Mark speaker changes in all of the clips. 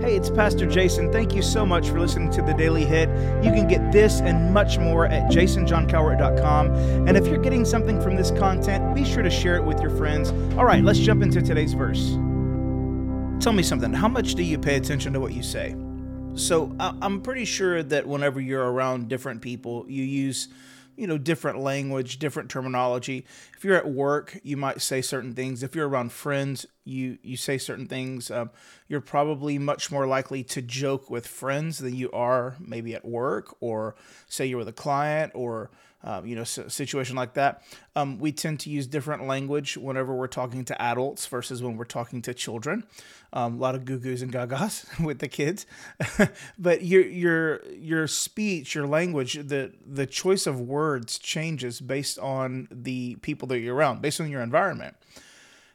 Speaker 1: Hey, it's Pastor Jason. Thank you so much for listening to the Daily Hit. You can get this and much more at jasonjohncowart.com. And if you're getting something from this content, be sure to share it with your friends. All right, let's jump into today's verse. Tell me something. How much do you pay attention to what you say? So, I'm pretty sure that whenever you're around different people, you use you know different language different terminology if you're at work you might say certain things if you're around friends you you say certain things um, you're probably much more likely to joke with friends than you are maybe at work or say you're with a client or um, you know, a situation like that. Um, we tend to use different language whenever we're talking to adults versus when we're talking to children. Um, a lot of goo goos and gagas with the kids, but your your your speech, your language, the the choice of words changes based on the people that you're around, based on your environment.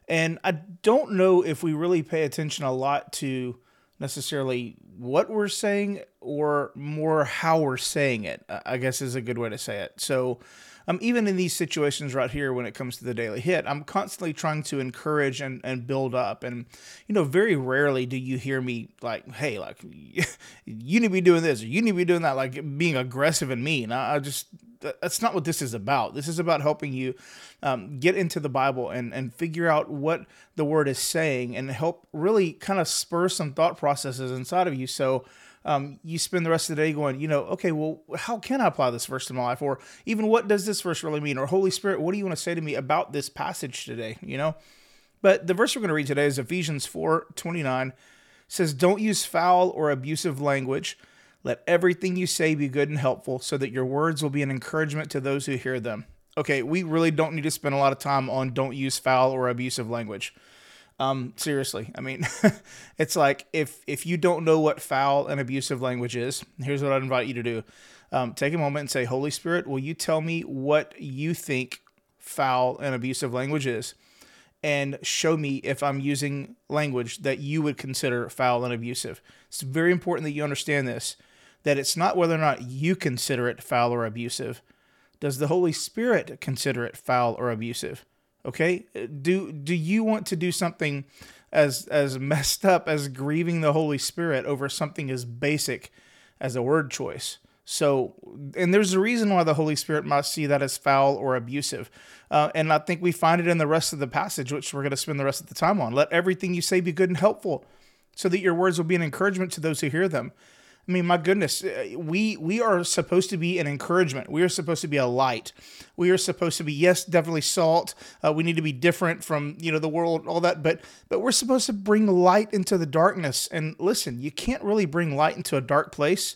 Speaker 1: And I don't know if we really pay attention a lot to necessarily what we're saying or more how we're saying it, I guess is a good way to say it. So, um, even in these situations right here, when it comes to the daily hit, I'm constantly trying to encourage and, and build up. And, you know, very rarely do you hear me like, hey, like, you need to be doing this or you need to be doing that, like being aggressive and mean. I, I just, that's not what this is about. This is about helping you um, get into the Bible and, and figure out what the word is saying and help really kind of spur some thought processes inside of you. So um, you spend the rest of the day going, you know, okay, well, how can I apply this verse to my life? Or even what does this verse really mean? Or Holy Spirit, what do you want to say to me about this passage today? You know? But the verse we're going to read today is Ephesians 4 29 says, Don't use foul or abusive language let everything you say be good and helpful so that your words will be an encouragement to those who hear them. Okay, we really don't need to spend a lot of time on don't use foul or abusive language. Um, seriously, I mean, it's like if if you don't know what foul and abusive language is, here's what I'd invite you to do: um, take a moment and say, "Holy Spirit, will you tell me what you think foul and abusive language is?" and show me if I'm using language that you would consider foul and abusive. It's very important that you understand this that it's not whether or not you consider it foul or abusive. Does the Holy Spirit consider it foul or abusive? Okay? Do do you want to do something as as messed up as grieving the Holy Spirit over something as basic as a word choice? So, and there's a reason why the Holy Spirit must see that as foul or abusive. Uh, and I think we find it in the rest of the passage, which we're going to spend the rest of the time on. Let everything you say be good and helpful, so that your words will be an encouragement to those who hear them. I mean, my goodness, uh, we we are supposed to be an encouragement. We are supposed to be a light. We are supposed to be, yes, definitely salt. Uh, we need to be different from you know the world, all that. But but we're supposed to bring light into the darkness. And listen, you can't really bring light into a dark place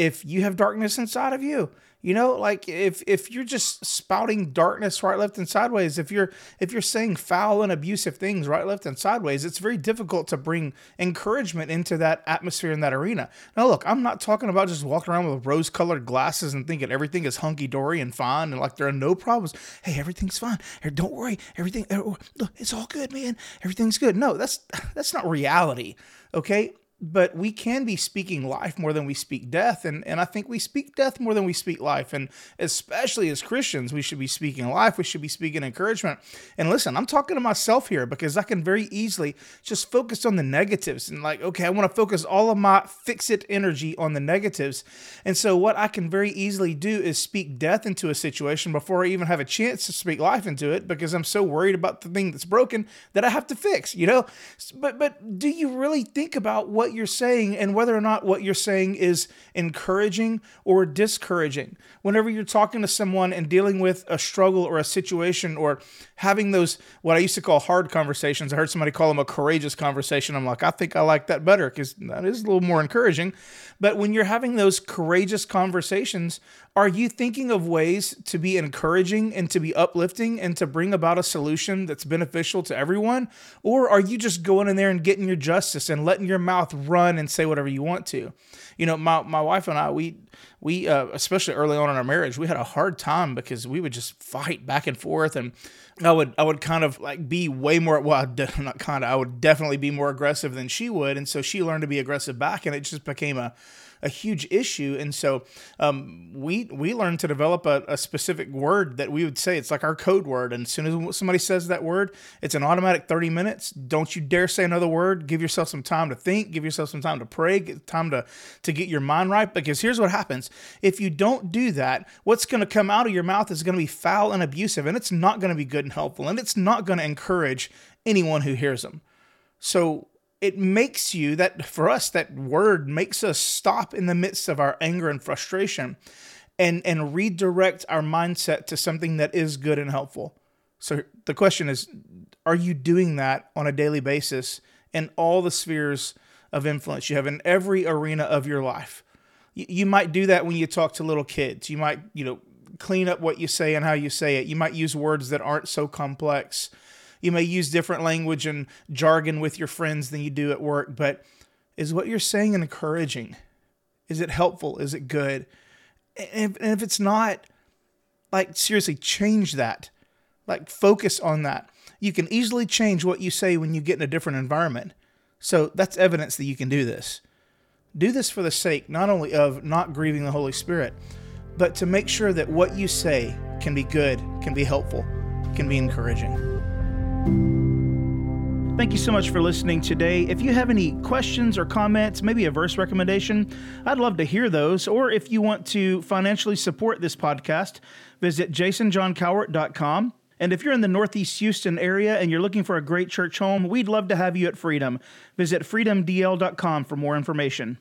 Speaker 1: if you have darkness inside of you. You know, like if if you're just spouting darkness right, left, and sideways, if you're if you're saying foul and abusive things right, left, and sideways, it's very difficult to bring encouragement into that atmosphere in that arena. Now, look, I'm not talking about just walking around with rose-colored glasses and thinking everything is hunky dory and fine and like there are no problems. Hey, everything's fine. Don't worry, everything oh, it's all good, man. Everything's good. No, that's that's not reality. Okay, but we can be speaking life more than we speak death and and I think we speak death more than we speak life and especially as Christians we should be speaking life we should be speaking encouragement. And listen I'm talking to myself here because I can very easily just focus on the negatives and like okay I want to focus all of my fix it energy on the negatives. And so what I can very easily do is speak death into a situation before I even have a chance to speak life into it because I'm so worried about the thing that's broken that I have to fix you know? But but do you really think about what what you're saying and whether or not what you're saying is encouraging or discouraging. Whenever you're talking to someone and dealing with a struggle or a situation or having those, what I used to call hard conversations, I heard somebody call them a courageous conversation. I'm like, I think I like that better because that is a little more encouraging. But when you're having those courageous conversations, are you thinking of ways to be encouraging and to be uplifting and to bring about a solution that's beneficial to everyone? Or are you just going in there and getting your justice and letting your mouth run and say whatever you want to? You know, my, my wife and I, we we, uh, especially early on in our marriage, we had a hard time because we would just fight back and forth, and I would, I would kind of like be way more, well, not kind of, I would definitely be more aggressive than she would, and so she learned to be aggressive back, and it just became a a huge issue. And so um, we we learned to develop a, a, specific word that we would say. It's like our code word. And as soon as somebody says that word, it's an automatic 30 minutes. Don't you dare say another word. Give yourself some time to think. Give yourself some time to pray. Get time to, to get your mind right. Because here's what happens. If you don't do that, what's going to come out of your mouth is going to be foul and abusive. And it's not going to be good and helpful. And it's not going to encourage anyone who hears them. So it makes you that for us that word makes us stop in the midst of our anger and frustration and and redirect our mindset to something that is good and helpful so the question is are you doing that on a daily basis in all the spheres of influence you have in every arena of your life you, might do that when you talk to little kids you might you know clean up what you say and how you say it you might use words that aren't so complex you may use different language and jargon with your friends than you do at work, but is what you're saying encouraging? Is it helpful? Is it good? And if it's not, like seriously, change that. Like focus on that. You can easily change what you say when you get in a different environment. So that's evidence that you can do this. Do this for the sake not only of not grieving the Holy Spirit, but to make sure that what you say can be good, can be helpful, can be encouraging. Thank you so much for listening today. If you have any questions or comments, maybe a verse recommendation, I'd love to hear those. Or if you want to financially support this podcast, visit jasonjohncowart.com. And if you're in the Northeast Houston area and you're looking for a great church home, we'd love to have you at Freedom. Visit freedomdl.com for more information.